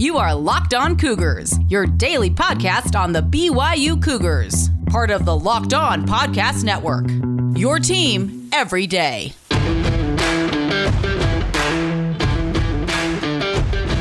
You are Locked On Cougars, your daily podcast on the BYU Cougars, part of the Locked On Podcast Network. Your team every day.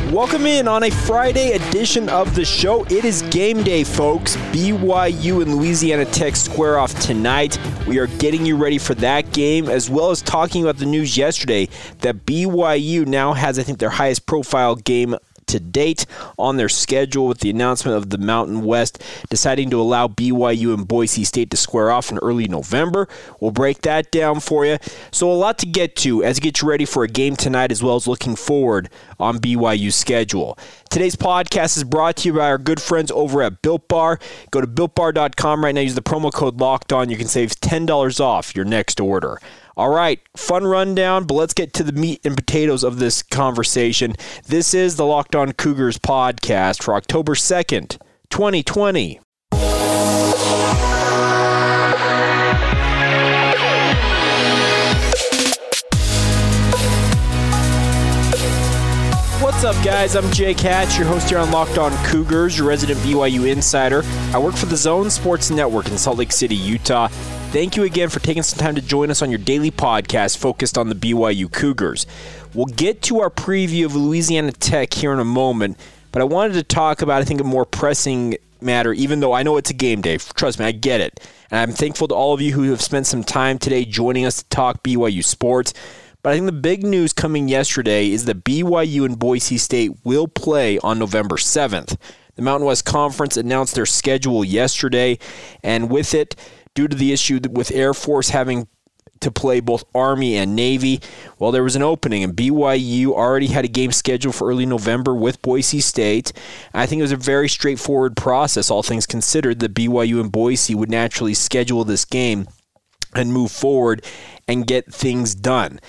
Welcome in on a Friday edition of the show. It is game day, folks. BYU and Louisiana Tech square off tonight. We are getting you ready for that game, as well as talking about the news yesterday that BYU now has, I think, their highest profile game to date on their schedule with the announcement of the Mountain West deciding to allow BYU and Boise State to square off in early November. We'll break that down for you. So, a lot to get to as you get you ready for a game tonight, as well as looking forward on BYU's schedule. Today's podcast is brought to you by our good friends over at Built Bar. Go to builtbar.com right now, use the promo code Locked On. You can save $10 off your next order. All right, fun rundown, but let's get to the meat and potatoes of this conversation. This is the Locked On Cougars podcast for October 2nd, 2020. What's up, guys? I'm Jake Hatch, your host here on Locked On Cougars, your resident BYU insider. I work for the Zone Sports Network in Salt Lake City, Utah. Thank you again for taking some time to join us on your daily podcast focused on the BYU Cougars. We'll get to our preview of Louisiana Tech here in a moment, but I wanted to talk about, I think, a more pressing matter, even though I know it's a game day. Trust me, I get it. And I'm thankful to all of you who have spent some time today joining us to talk BYU sports. But I think the big news coming yesterday is that BYU and Boise State will play on November 7th. The Mountain West Conference announced their schedule yesterday, and with it, due to the issue with Air Force having to play both Army and Navy. Well, there was an opening, and BYU already had a game scheduled for early November with Boise State. I think it was a very straightforward process, all things considered, that BYU and Boise would naturally schedule this game and move forward and get things done.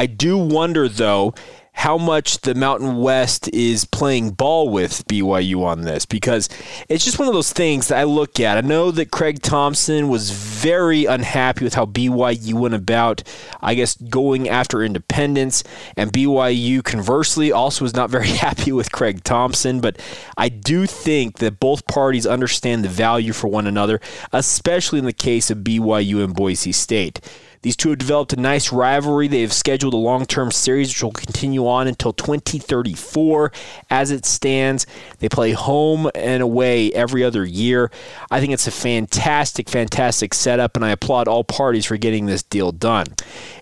I do wonder, though, how much the Mountain West is playing ball with BYU on this because it's just one of those things that I look at. I know that Craig Thompson was very unhappy with how BYU went about, I guess, going after independence, and BYU conversely also was not very happy with Craig Thompson. But I do think that both parties understand the value for one another, especially in the case of BYU and Boise State. These two have developed a nice rivalry. They have scheduled a long term series which will continue on until 2034 as it stands. They play home and away every other year. I think it's a fantastic, fantastic setup, and I applaud all parties for getting this deal done.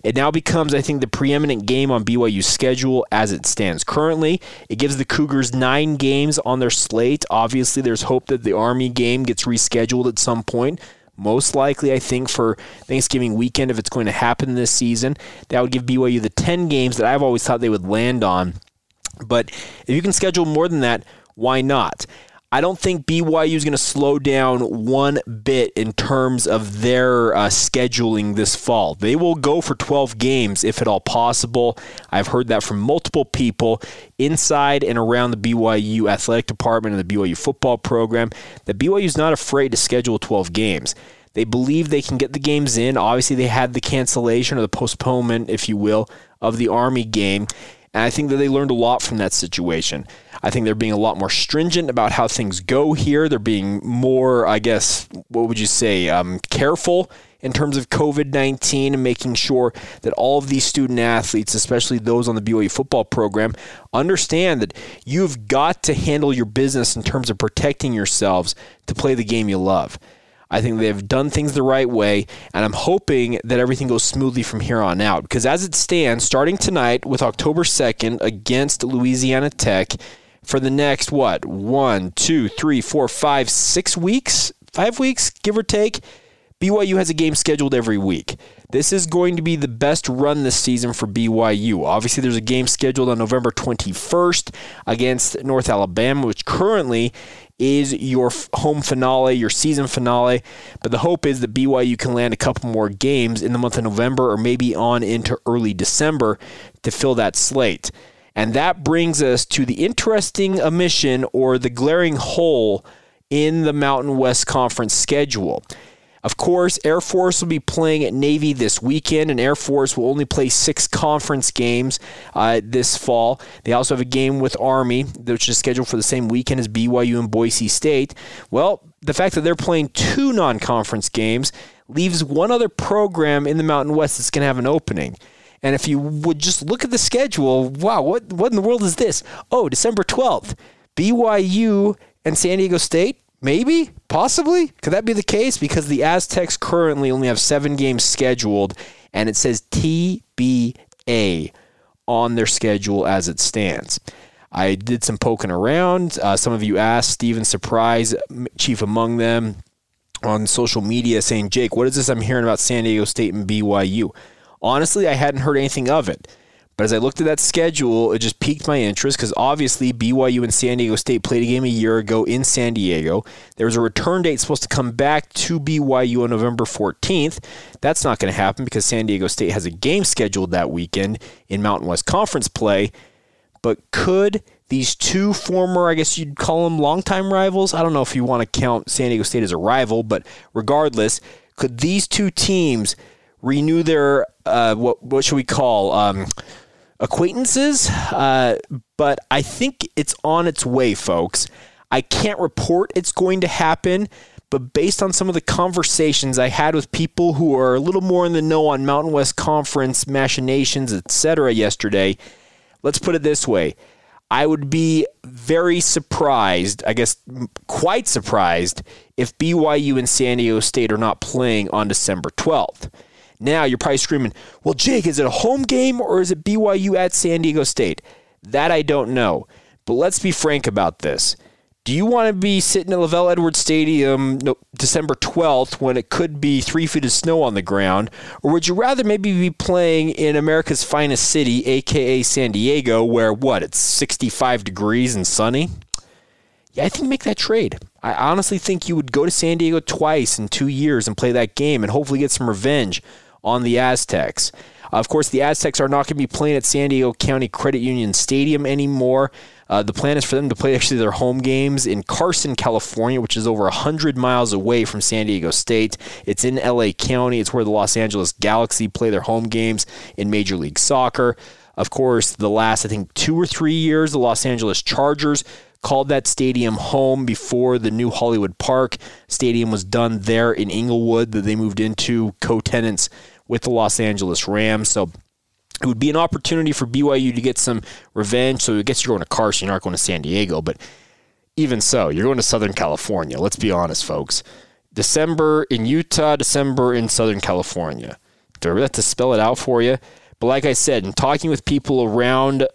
It now becomes, I think, the preeminent game on BYU's schedule as it stands currently. It gives the Cougars nine games on their slate. Obviously, there's hope that the Army game gets rescheduled at some point most likely, I think, for Thanksgiving weekend, if it's going to happen this season. That would give BYU the 10 games that I've always thought they would land on. But if you can schedule more than that, why not? I don't think BYU is going to slow down one bit in terms of their uh, scheduling this fall. They will go for 12 games if at all possible. I've heard that from multiple people inside and around the BYU athletic department and the BYU football program that BYU is not afraid to schedule 12 games. They believe they can get the games in. Obviously, they had the cancellation or the postponement, if you will, of the Army game. And I think that they learned a lot from that situation. I think they're being a lot more stringent about how things go here. They're being more, I guess, what would you say, um, careful in terms of COVID 19 and making sure that all of these student athletes, especially those on the BYU football program, understand that you've got to handle your business in terms of protecting yourselves to play the game you love. I think they've done things the right way, and I'm hoping that everything goes smoothly from here on out. Because as it stands, starting tonight with October 2nd against Louisiana Tech, for the next, what, one, two, three, four, five, six weeks? Five weeks, give or take. BYU has a game scheduled every week. This is going to be the best run this season for BYU. Obviously, there's a game scheduled on November 21st against North Alabama, which currently is your home finale, your season finale. But the hope is that BYU can land a couple more games in the month of November or maybe on into early December to fill that slate. And that brings us to the interesting omission or the glaring hole in the Mountain West Conference schedule. Of course, Air Force will be playing at Navy this weekend, and Air Force will only play six conference games uh, this fall. They also have a game with Army, which is scheduled for the same weekend as BYU and Boise State. Well, the fact that they're playing two non conference games leaves one other program in the Mountain West that's going to have an opening. And if you would just look at the schedule, wow, what, what in the world is this? Oh, December 12th, BYU and San Diego State Maybe, possibly. Could that be the case? Because the Aztecs currently only have seven games scheduled, and it says TBA on their schedule as it stands. I did some poking around. Uh, some of you asked Steven Surprise, chief among them, on social media saying, Jake, what is this I'm hearing about San Diego State and BYU? Honestly, I hadn't heard anything of it. But as I looked at that schedule, it just piqued my interest because obviously BYU and San Diego State played a game a year ago in San Diego. There was a return date supposed to come back to BYU on November 14th. That's not going to happen because San Diego State has a game scheduled that weekend in Mountain West Conference play. But could these two former, I guess you'd call them longtime rivals, I don't know if you want to count San Diego State as a rival, but regardless, could these two teams renew their, uh, what, what should we call, um, acquaintances, uh, but I think it's on its way, folks. I can't report it's going to happen, but based on some of the conversations I had with people who are a little more in the know on Mountain West Conference machinations, etc., yesterday, let's put it this way. I would be very surprised, I guess quite surprised, if BYU and San Diego State are not playing on December 12th. Now you're probably screaming, well, Jake, is it a home game or is it BYU at San Diego State? That I don't know. But let's be frank about this. Do you want to be sitting at LaVell Edwards Stadium December 12th when it could be three feet of snow on the ground? Or would you rather maybe be playing in America's finest city, aka San Diego, where what, it's 65 degrees and sunny? Yeah, I think make that trade. I honestly think you would go to San Diego twice in two years and play that game and hopefully get some revenge on the Aztecs. Of course, the Aztecs are not going to be playing at San Diego County Credit Union Stadium anymore. Uh, the plan is for them to play actually their home games in Carson, California, which is over 100 miles away from San Diego State. It's in LA County. It's where the Los Angeles Galaxy play their home games in Major League Soccer. Of course, the last, I think, two or three years, the Los Angeles Chargers called that stadium home before the new Hollywood Park stadium was done there in Inglewood that they moved into co-tenants with the Los Angeles Rams. So it would be an opportunity for BYU to get some revenge. So I guess you're going to Carson, you're not going to San Diego, but even so, you're going to Southern California. Let's be honest, folks. December in Utah, December in Southern California. Do I have to spell it out for you? But like I said, in talking with people around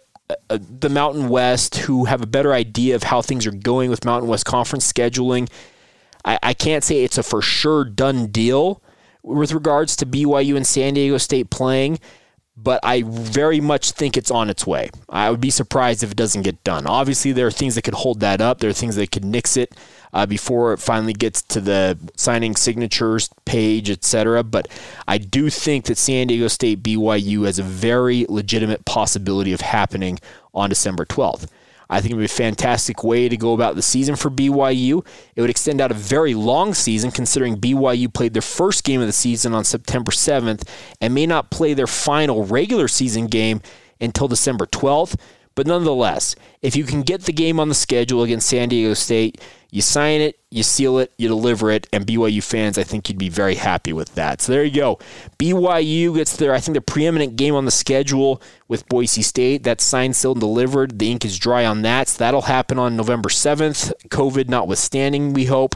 uh, the Mountain West who have a better idea of how things are going with Mountain West Conference scheduling. I, I can't say it's a for sure done deal with regards to BYU and San Diego State playing, but I very much think it's on its way. I would be surprised if it doesn't get done. Obviously, there are things that could hold that up. There are things that could nix it uh, before it finally gets to the signing signatures page, etc. But I do think that San Diego State BYU has a very legitimate possibility of happening on December 12th. I think it would be a fantastic way to go about the season for BYU. It would extend out a very long season considering BYU played their first game of the season on September 7th and may not play their final regular season game until December 12th. But nonetheless, if you can get the game on the schedule against San Diego State, you sign it, you seal it, you deliver it, and BYU fans, I think you'd be very happy with that. So there you go. BYU gets their, I think, the preeminent game on the schedule with Boise State. That's signed, sealed, and delivered. The ink is dry on that. So that'll happen on November 7th, COVID notwithstanding, we hope.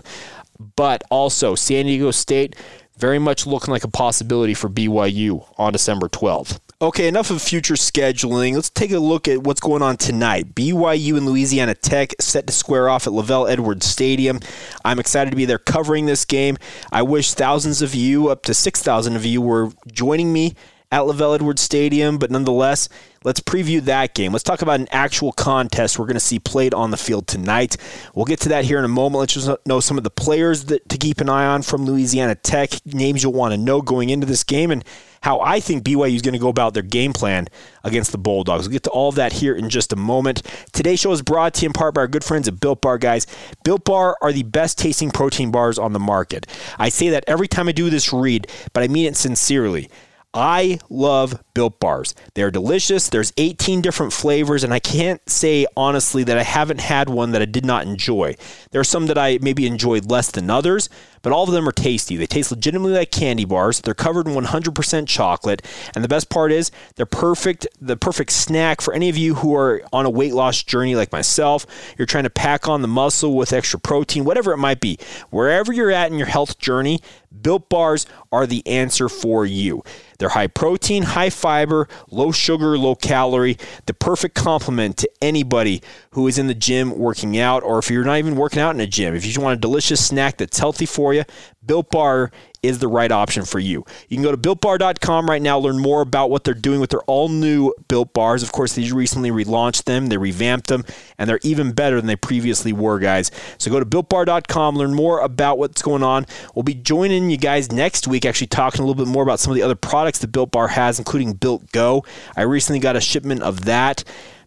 But also, San Diego State, very much looking like a possibility for BYU on December 12th. Okay, enough of future scheduling. Let's take a look at what's going on tonight. BYU and Louisiana Tech set to square off at LaVell Edwards Stadium. I'm excited to be there covering this game. I wish thousands of you, up to 6,000 of you, were joining me at LaVell Edwards Stadium, but nonetheless, let's preview that game. Let's talk about an actual contest we're going to see played on the field tonight. We'll get to that here in a moment. Let's just know some of the players that, to keep an eye on from Louisiana Tech, names you'll want to know going into this game, and how I think BYU is going to go about their game plan against the Bulldogs. We'll get to all of that here in just a moment. Today's show is brought to you in part by our good friends at Built Bar, guys. Built Bar are the best tasting protein bars on the market. I say that every time I do this read, but I mean it sincerely. I love Built Bars. They're delicious. There's 18 different flavors, and I can't say honestly that I haven't had one that I did not enjoy. There are some that I maybe enjoyed less than others, but all of them are tasty. They taste legitimately like candy bars. They're covered in 100% chocolate, and the best part is they're perfect, the perfect snack for any of you who are on a weight loss journey like myself. You're trying to pack on the muscle with extra protein, whatever it might be. Wherever you're at in your health journey, Built Bars are the answer for you. They're high protein, high fiber, low sugar, low calorie, the perfect complement to anybody who is in the gym working out, or if you're not even working out in a gym. If you just want a delicious snack that's healthy for you, Built Bar is the right option for you. You can go to builtbar.com right now, learn more about what they're doing with their all new built bars. Of course, they recently relaunched them, they revamped them, and they're even better than they previously were, guys. So go to builtbar.com, learn more about what's going on. We'll be joining you guys next week, actually talking a little bit more about some of the other products that Built Bar has, including Built Go. I recently got a shipment of that.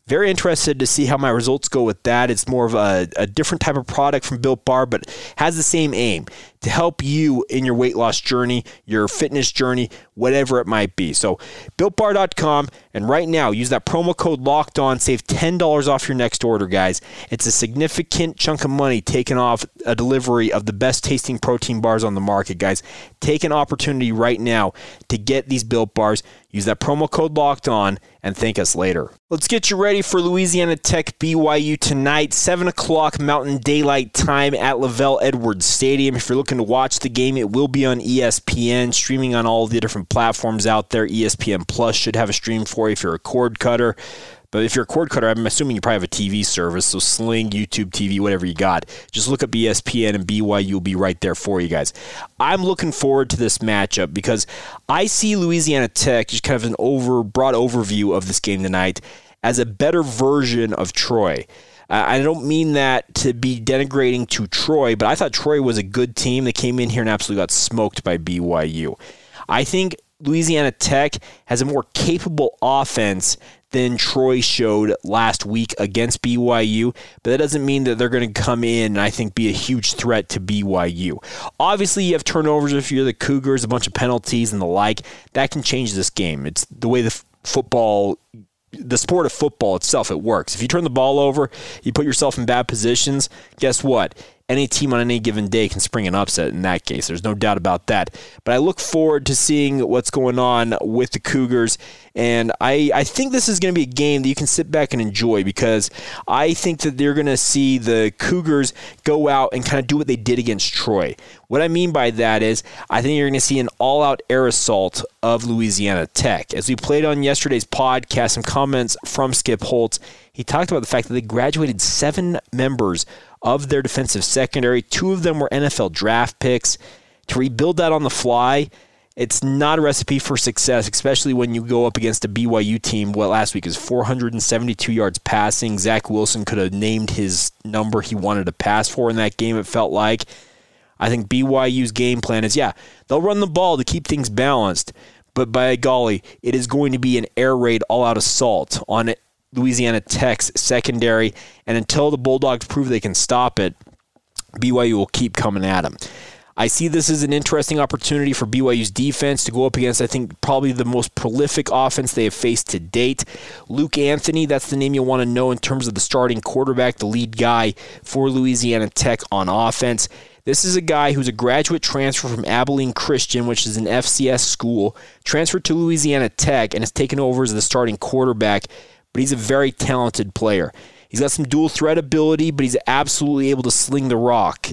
Very interested to see how my results go with that. It's more of a, a different type of product from Built Bar, but has the same aim to help you in your weight loss journey, your fitness journey, whatever it might be. So, builtbar.com, and right now use that promo code locked on, save $10 off your next order, guys. It's a significant chunk of money taken off a delivery of the best tasting protein bars on the market, guys. Take an opportunity right now to get these built bars. Use that promo code locked on and thank us later. Let's get you ready for Louisiana Tech BYU tonight, 7 o'clock Mountain Daylight Time at LaVell Edwards Stadium. If you're looking to watch the game, it will be on ESPN, streaming on all the different platforms out there. ESPN Plus should have a stream for you if you're a cord cutter. But if you're a cord cutter, I'm assuming you probably have a TV service, so Sling, YouTube TV, whatever you got. Just look up ESPN and BYU will be right there for you guys. I'm looking forward to this matchup because I see Louisiana Tech, just kind of an over broad overview of this game tonight, as a better version of Troy. I don't mean that to be denigrating to Troy, but I thought Troy was a good team. that came in here and absolutely got smoked by BYU. I think Louisiana Tech has a more capable offense than Troy showed last week against BYU, but that doesn't mean that they're going to come in and I think be a huge threat to BYU. Obviously, you have turnovers if you're the Cougars, a bunch of penalties and the like. That can change this game. It's the way the f- football the sport of football itself, it works. If you turn the ball over, you put yourself in bad positions, guess what? Any team on any given day can spring an upset in that case. There's no doubt about that. But I look forward to seeing what's going on with the Cougars. And I, I think this is going to be a game that you can sit back and enjoy because I think that they're going to see the Cougars go out and kind of do what they did against Troy. What I mean by that is, I think you're going to see an all out air assault of Louisiana Tech. As we played on yesterday's podcast, some comments from Skip Holtz, he talked about the fact that they graduated seven members of their defensive secondary. Two of them were NFL draft picks. To rebuild that on the fly, it's not a recipe for success, especially when you go up against a BYU team. Well, last week is 472 yards passing. Zach Wilson could have named his number he wanted to pass for in that game, it felt like. I think BYU's game plan is yeah, they'll run the ball to keep things balanced, but by golly, it is going to be an air raid all out assault on Louisiana Tech's secondary. And until the Bulldogs prove they can stop it, BYU will keep coming at them. I see this as an interesting opportunity for BYU's defense to go up against, I think, probably the most prolific offense they have faced to date. Luke Anthony, that's the name you'll want to know in terms of the starting quarterback, the lead guy for Louisiana Tech on offense. This is a guy who's a graduate transfer from Abilene Christian, which is an FCS school, transferred to Louisiana Tech, and has taken over as the starting quarterback but he's a very talented player. He's got some dual threat ability, but he's absolutely able to sling the rock.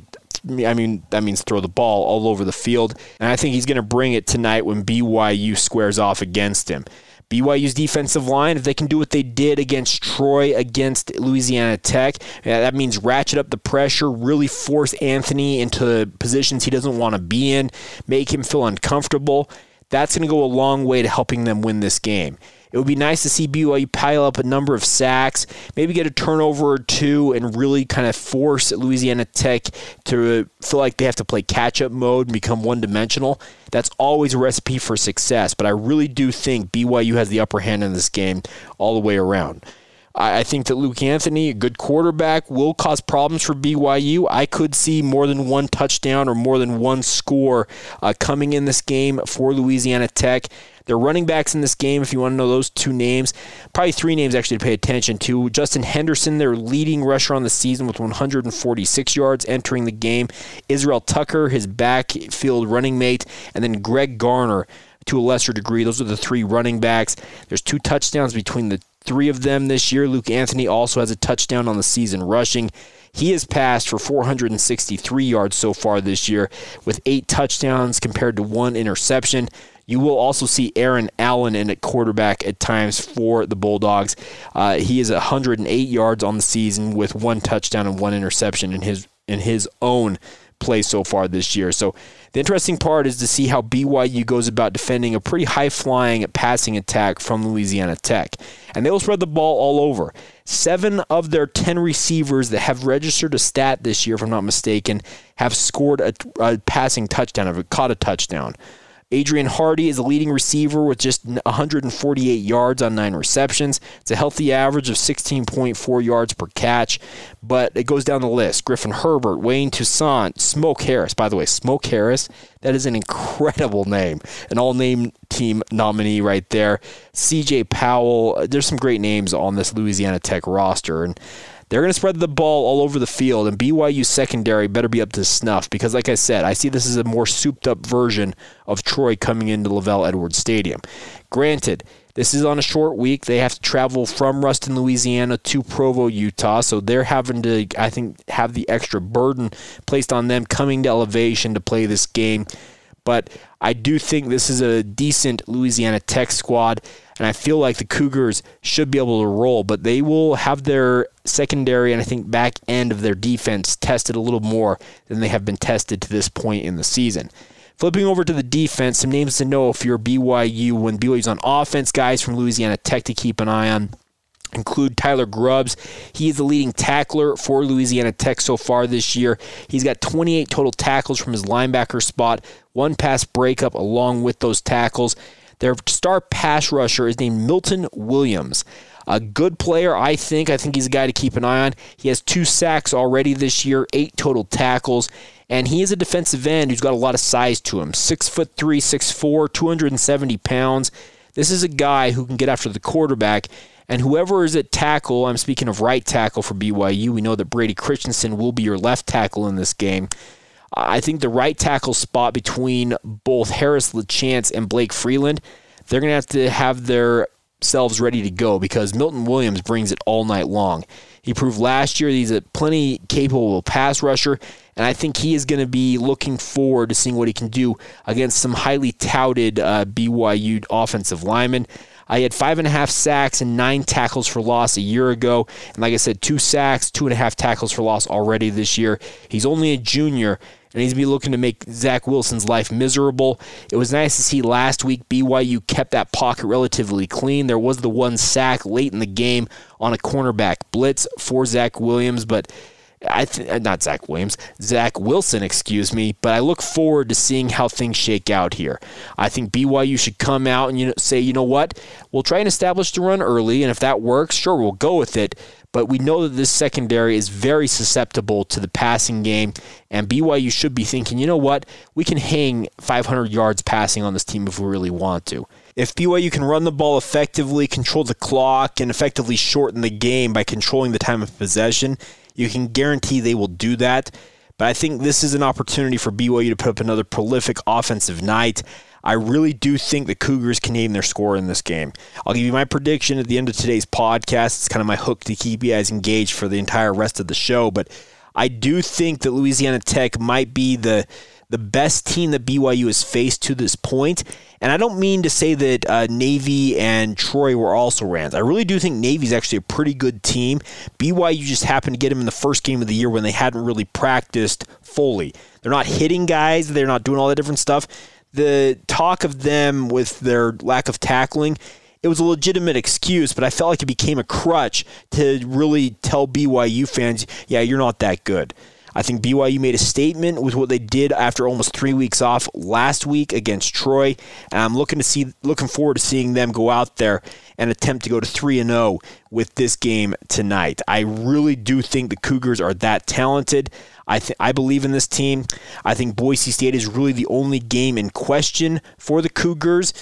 I mean, that means throw the ball all over the field. And I think he's going to bring it tonight when BYU squares off against him. BYU's defensive line, if they can do what they did against Troy, against Louisiana Tech, that means ratchet up the pressure, really force Anthony into positions he doesn't want to be in, make him feel uncomfortable that's going to go a long way to helping them win this game. It would be nice to see BYU pile up a number of sacks, maybe get a turnover or two, and really kind of force Louisiana Tech to feel like they have to play catch up mode and become one dimensional. That's always a recipe for success, but I really do think BYU has the upper hand in this game all the way around. I think that Luke Anthony, a good quarterback, will cause problems for BYU. I could see more than one touchdown or more than one score uh, coming in this game for Louisiana Tech. Their running backs in this game, if you want to know those two names, probably three names actually to pay attention to. Justin Henderson, their leading rusher on the season with 146 yards entering the game. Israel Tucker, his backfield running mate, and then Greg Garner to a lesser degree. Those are the three running backs. There's two touchdowns between the three of them this year. Luke Anthony also has a touchdown on the season rushing. He has passed for 463 yards so far this year with eight touchdowns compared to one interception. You will also see Aaron Allen in at quarterback at times for the Bulldogs. Uh, he is 108 yards on the season with one touchdown and one interception in his in his own play so far this year. So the interesting part is to see how BYU goes about defending a pretty high flying passing attack from Louisiana Tech. And they will spread the ball all over. Seven of their 10 receivers that have registered a stat this year, if I'm not mistaken, have scored a, a passing touchdown, have caught a touchdown. Adrian Hardy is a leading receiver with just 148 yards on nine receptions. It's a healthy average of 16.4 yards per catch, but it goes down the list. Griffin Herbert, Wayne Toussaint, Smoke Harris. By the way, Smoke Harris, that is an incredible name. An all name team nominee right there. CJ Powell. Uh, there's some great names on this Louisiana Tech roster. And they're going to spread the ball all over the field, and BYU secondary better be up to snuff because, like I said, I see this as a more souped up version of Troy coming into LaVell Edwards Stadium. Granted, this is on a short week. They have to travel from Ruston, Louisiana to Provo, Utah. So they're having to, I think, have the extra burden placed on them coming to elevation to play this game. But I do think this is a decent Louisiana Tech squad and I feel like the Cougars should be able to roll, but they will have their secondary and I think back end of their defense tested a little more than they have been tested to this point in the season. Flipping over to the defense, some names to know if you're BYU when BYU's on offense, guys from Louisiana Tech to keep an eye on include Tyler Grubbs. He is the leading tackler for Louisiana Tech so far this year. He's got 28 total tackles from his linebacker spot, one pass breakup along with those tackles. Their star pass rusher is named Milton Williams. A good player, I think. I think he's a guy to keep an eye on. He has two sacks already this year, eight total tackles, and he is a defensive end who's got a lot of size to him. Six foot three, six four, 270 pounds. This is a guy who can get after the quarterback. And whoever is at tackle, I'm speaking of right tackle for BYU. We know that Brady Christensen will be your left tackle in this game. I think the right tackle spot between both Harris LaChance and Blake Freeland, they're going to have to have their selves ready to go because Milton Williams brings it all night long. He proved last year he's a plenty capable pass rusher, and I think he is going to be looking forward to seeing what he can do against some highly touted uh, BYU offensive linemen. I had five and a half sacks and nine tackles for loss a year ago. And like I said, two sacks, two and a half tackles for loss already this year. He's only a junior, and he's be looking to make Zach Wilson's life miserable. It was nice to see last week BYU kept that pocket relatively clean. There was the one sack late in the game on a cornerback blitz for Zach Williams, but I th- uh, not Zach Williams, Zach Wilson, excuse me. But I look forward to seeing how things shake out here. I think BYU should come out and you know, say, you know what, we'll try and establish the run early, and if that works, sure, we'll go with it. But we know that this secondary is very susceptible to the passing game, and BYU should be thinking, you know what, we can hang 500 yards passing on this team if we really want to. If BYU can run the ball effectively, control the clock, and effectively shorten the game by controlling the time of possession, you can guarantee they will do that. But I think this is an opportunity for BYU to put up another prolific offensive night. I really do think the Cougars can name their score in this game. I'll give you my prediction at the end of today's podcast. It's kind of my hook to keep you guys engaged for the entire rest of the show. But I do think that Louisiana Tech might be the the best team that BYU has faced to this point. And I don't mean to say that uh, Navy and Troy were also Rams. I really do think Navy's actually a pretty good team. BYU just happened to get them in the first game of the year when they hadn't really practiced fully. They're not hitting guys, they're not doing all that different stuff the talk of them with their lack of tackling, it was a legitimate excuse, but I felt like it became a crutch to really tell BYU fans, yeah, you're not that good. I think BYU made a statement with what they did after almost three weeks off last week against Troy, and I'm looking to see, looking forward to seeing them go out there and attempt to go to three and zero oh with this game tonight. I really do think the Cougars are that talented. I th- I believe in this team. I think Boise State is really the only game in question for the Cougars.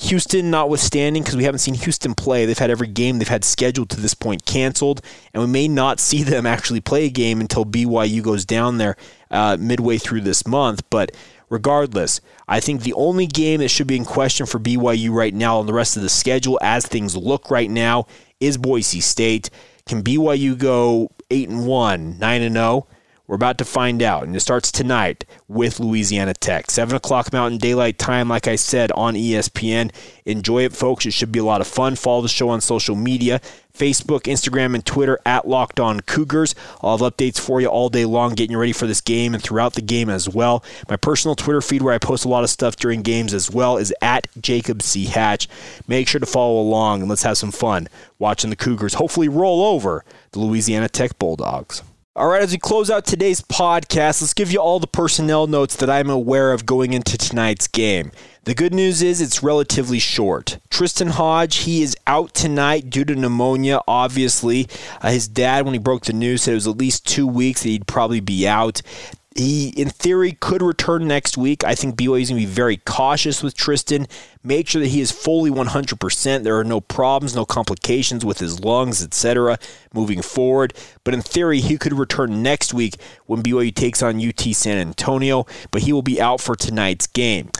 Houston, notwithstanding, because we haven't seen Houston play, they've had every game they've had scheduled to this point canceled, and we may not see them actually play a game until BYU goes down there uh, midway through this month. But regardless, I think the only game that should be in question for BYU right now on the rest of the schedule, as things look right now, is Boise State. Can BYU go eight and one, nine and zero? We're about to find out, and it starts tonight with Louisiana Tech. 7 o'clock Mountain Daylight Time, like I said, on ESPN. Enjoy it, folks. It should be a lot of fun. Follow the show on social media Facebook, Instagram, and Twitter at Locked On Cougars. I'll have updates for you all day long, getting you ready for this game and throughout the game as well. My personal Twitter feed, where I post a lot of stuff during games as well, is at Jacob C. Hatch. Make sure to follow along and let's have some fun watching the Cougars hopefully roll over the Louisiana Tech Bulldogs. All right, as we close out today's podcast, let's give you all the personnel notes that I'm aware of going into tonight's game. The good news is it's relatively short. Tristan Hodge, he is out tonight due to pneumonia, obviously. Uh, his dad, when he broke the news, said it was at least two weeks that he'd probably be out. He, in theory, could return next week. I think BYU is going to be very cautious with Tristan make sure that he is fully 100%. There are no problems, no complications with his lungs, etc. moving forward. But in theory, he could return next week when BYU takes on UT San Antonio, but he will be out for tonight's game.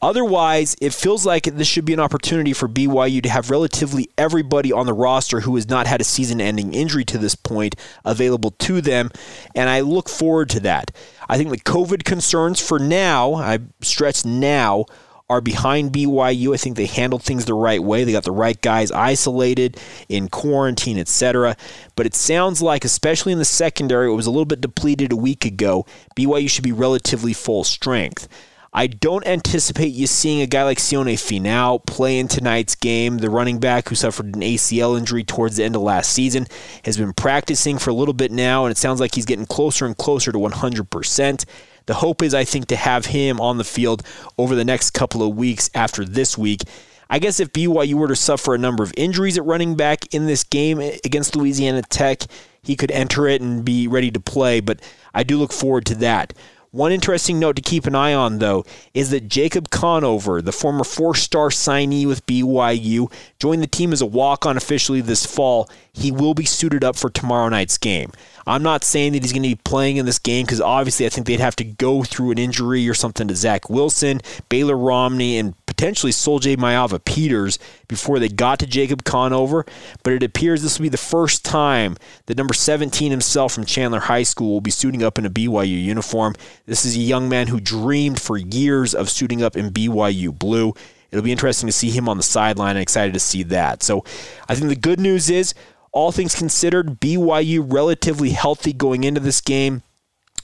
Otherwise, it feels like this should be an opportunity for BYU to have relatively everybody on the roster who has not had a season ending injury to this point available to them, and I look forward to that. I think the COVID concerns for now, I stress now, are behind BYU. I think they handled things the right way. They got the right guys isolated in quarantine, etc. But it sounds like, especially in the secondary, it was a little bit depleted a week ago. BYU should be relatively full strength. I don't anticipate you seeing a guy like Sione Finau play in tonight's game. The running back who suffered an ACL injury towards the end of last season has been practicing for a little bit now, and it sounds like he's getting closer and closer to 100%. The hope is, I think, to have him on the field over the next couple of weeks after this week. I guess if BYU were to suffer a number of injuries at running back in this game against Louisiana Tech, he could enter it and be ready to play, but I do look forward to that. One interesting note to keep an eye on, though, is that Jacob Conover, the former four star signee with BYU, joined the team as a walk on officially this fall. He will be suited up for tomorrow night's game. I'm not saying that he's going to be playing in this game because obviously I think they'd have to go through an injury or something to Zach Wilson, Baylor Romney, and potentially Sol-Jay Maiava Peters before they got to Jacob Conover. But it appears this will be the first time that number 17 himself from Chandler High School will be suiting up in a BYU uniform. This is a young man who dreamed for years of suiting up in BYU blue. It'll be interesting to see him on the sideline and excited to see that. So I think the good news is all things considered, BYU relatively healthy going into this game.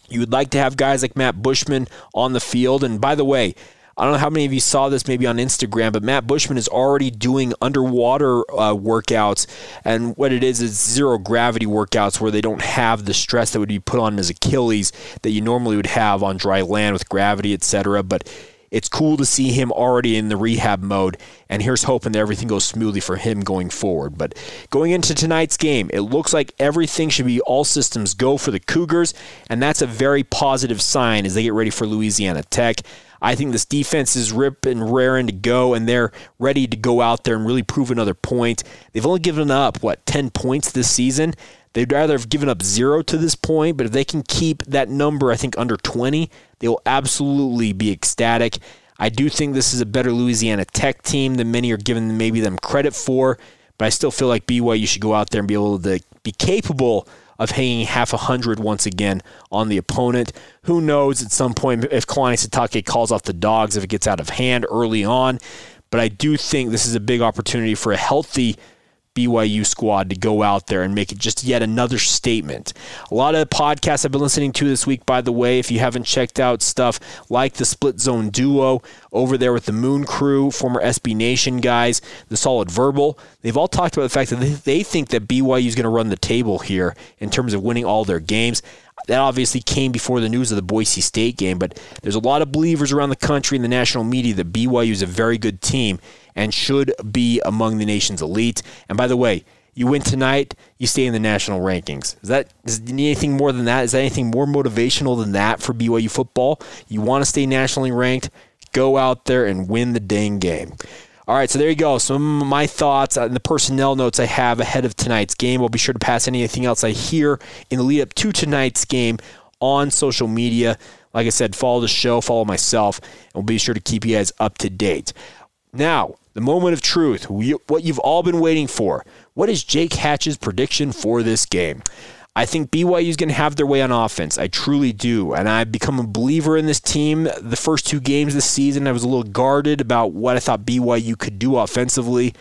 You would like to have guys like Matt Bushman on the field. And by the way, I don't know how many of you saw this maybe on Instagram, but Matt Bushman is already doing underwater uh, workouts. And what it is is zero gravity workouts where they don't have the stress that would be put on his Achilles that you normally would have on dry land with gravity, etc. But it's cool to see him already in the rehab mode, and here's hoping that everything goes smoothly for him going forward. But going into tonight's game, it looks like everything should be all systems go for the Cougars, and that's a very positive sign as they get ready for Louisiana Tech. I think this defense is rip and raring to go, and they're ready to go out there and really prove another point. They've only given up, what, 10 points this season? They'd rather have given up zero to this point, but if they can keep that number, I think, under 20, they will absolutely be ecstatic. I do think this is a better Louisiana Tech team than many are giving maybe them credit for, but I still feel like BYU should go out there and be able to be capable of hanging half a hundred once again on the opponent. Who knows at some point if Kalani Sitake calls off the dogs if it gets out of hand early on. But I do think this is a big opportunity for a healthy BYU squad to go out there and make it just yet another statement. A lot of podcasts I've been listening to this week, by the way. If you haven't checked out stuff like the Split Zone Duo over there with the Moon Crew, former SB Nation guys, the Solid Verbal. They've all talked about the fact that they think that BYU is going to run the table here in terms of winning all their games. That obviously came before the news of the Boise State game, but there's a lot of believers around the country and the national media that BYU is a very good team and should be among the nation's elite. And by the way, you win tonight, you stay in the national rankings. Is that is anything more than that? Is that anything more motivational than that for BYU football? You want to stay nationally ranked? Go out there and win the dang game. All right, so there you go. Some of my thoughts uh, and the personnel notes I have ahead of tonight's game. I'll be sure to pass anything else I hear in the lead up to tonight's game on social media. Like I said, follow the show, follow myself, and we'll be sure to keep you guys up to date. Now, the moment of truth, what you've all been waiting for. What is Jake Hatch's prediction for this game? I think BYU is going to have their way on offense. I truly do. And I've become a believer in this team. The first two games this season, I was a little guarded about what I thought BYU could do offensively.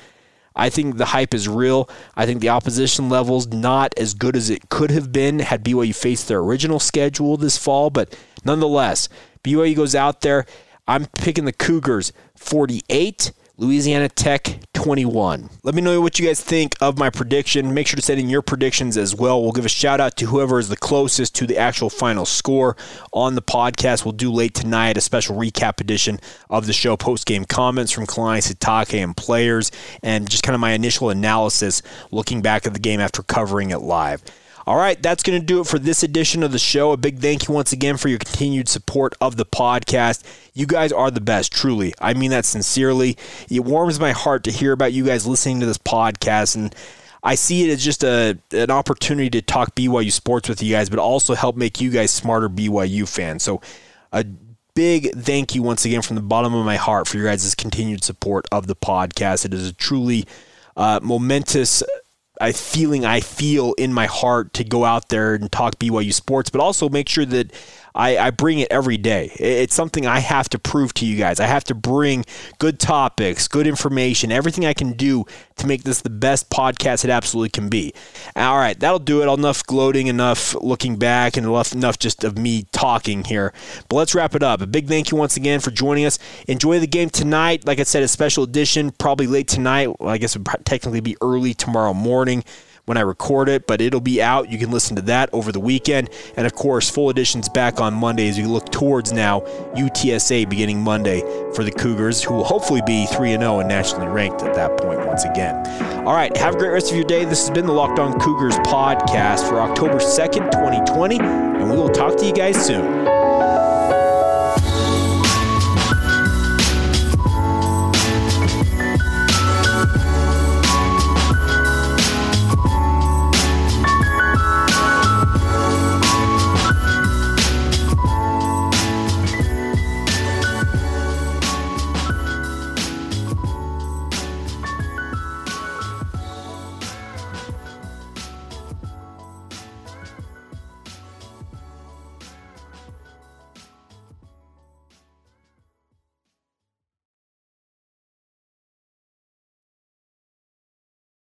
I think the hype is real. I think the opposition level's not as good as it could have been had BYU faced their original schedule this fall, but nonetheless, BYU goes out there. I'm picking the Cougars 48 Louisiana Tech 21. Let me know what you guys think of my prediction. Make sure to send in your predictions as well. We'll give a shout out to whoever is the closest to the actual final score on the podcast. We'll do late tonight a special recap edition of the show, post game comments from Kalani Sitake and players, and just kind of my initial analysis looking back at the game after covering it live. All right, that's going to do it for this edition of the show. A big thank you once again for your continued support of the podcast. You guys are the best, truly. I mean that sincerely. It warms my heart to hear about you guys listening to this podcast and I see it as just a an opportunity to talk BYU sports with you guys, but also help make you guys smarter BYU fans. So a big thank you once again from the bottom of my heart for your guys' continued support of the podcast. It is a truly uh, momentous a feeling I feel in my heart to go out there and talk BYU sports, but also make sure that I, I, bring it every day. It's something I have to prove to you guys. I have to bring good topics, good information, everything I can do to make this the best podcast it absolutely can be. All right, that'll do it. Enough gloating, enough looking back, and enough, just of me talking here. But let's wrap it up. A big thank you once again for joining us. Enjoy the game tonight. Like I said, a special edition, probably late tonight. Well, I guess it would technically be early tomorrow morning when I record it, but it'll be out. You can listen to that over the weekend. And of course, full editions back on Monday as we look towards now UTSA beginning Monday for the Cougars, who will hopefully be 3 0 and nationally ranked at that point once again. All right, have a great rest of your day. This has been the Locked On Cougars podcast for October 2nd, 2020, and we will talk to you guys soon.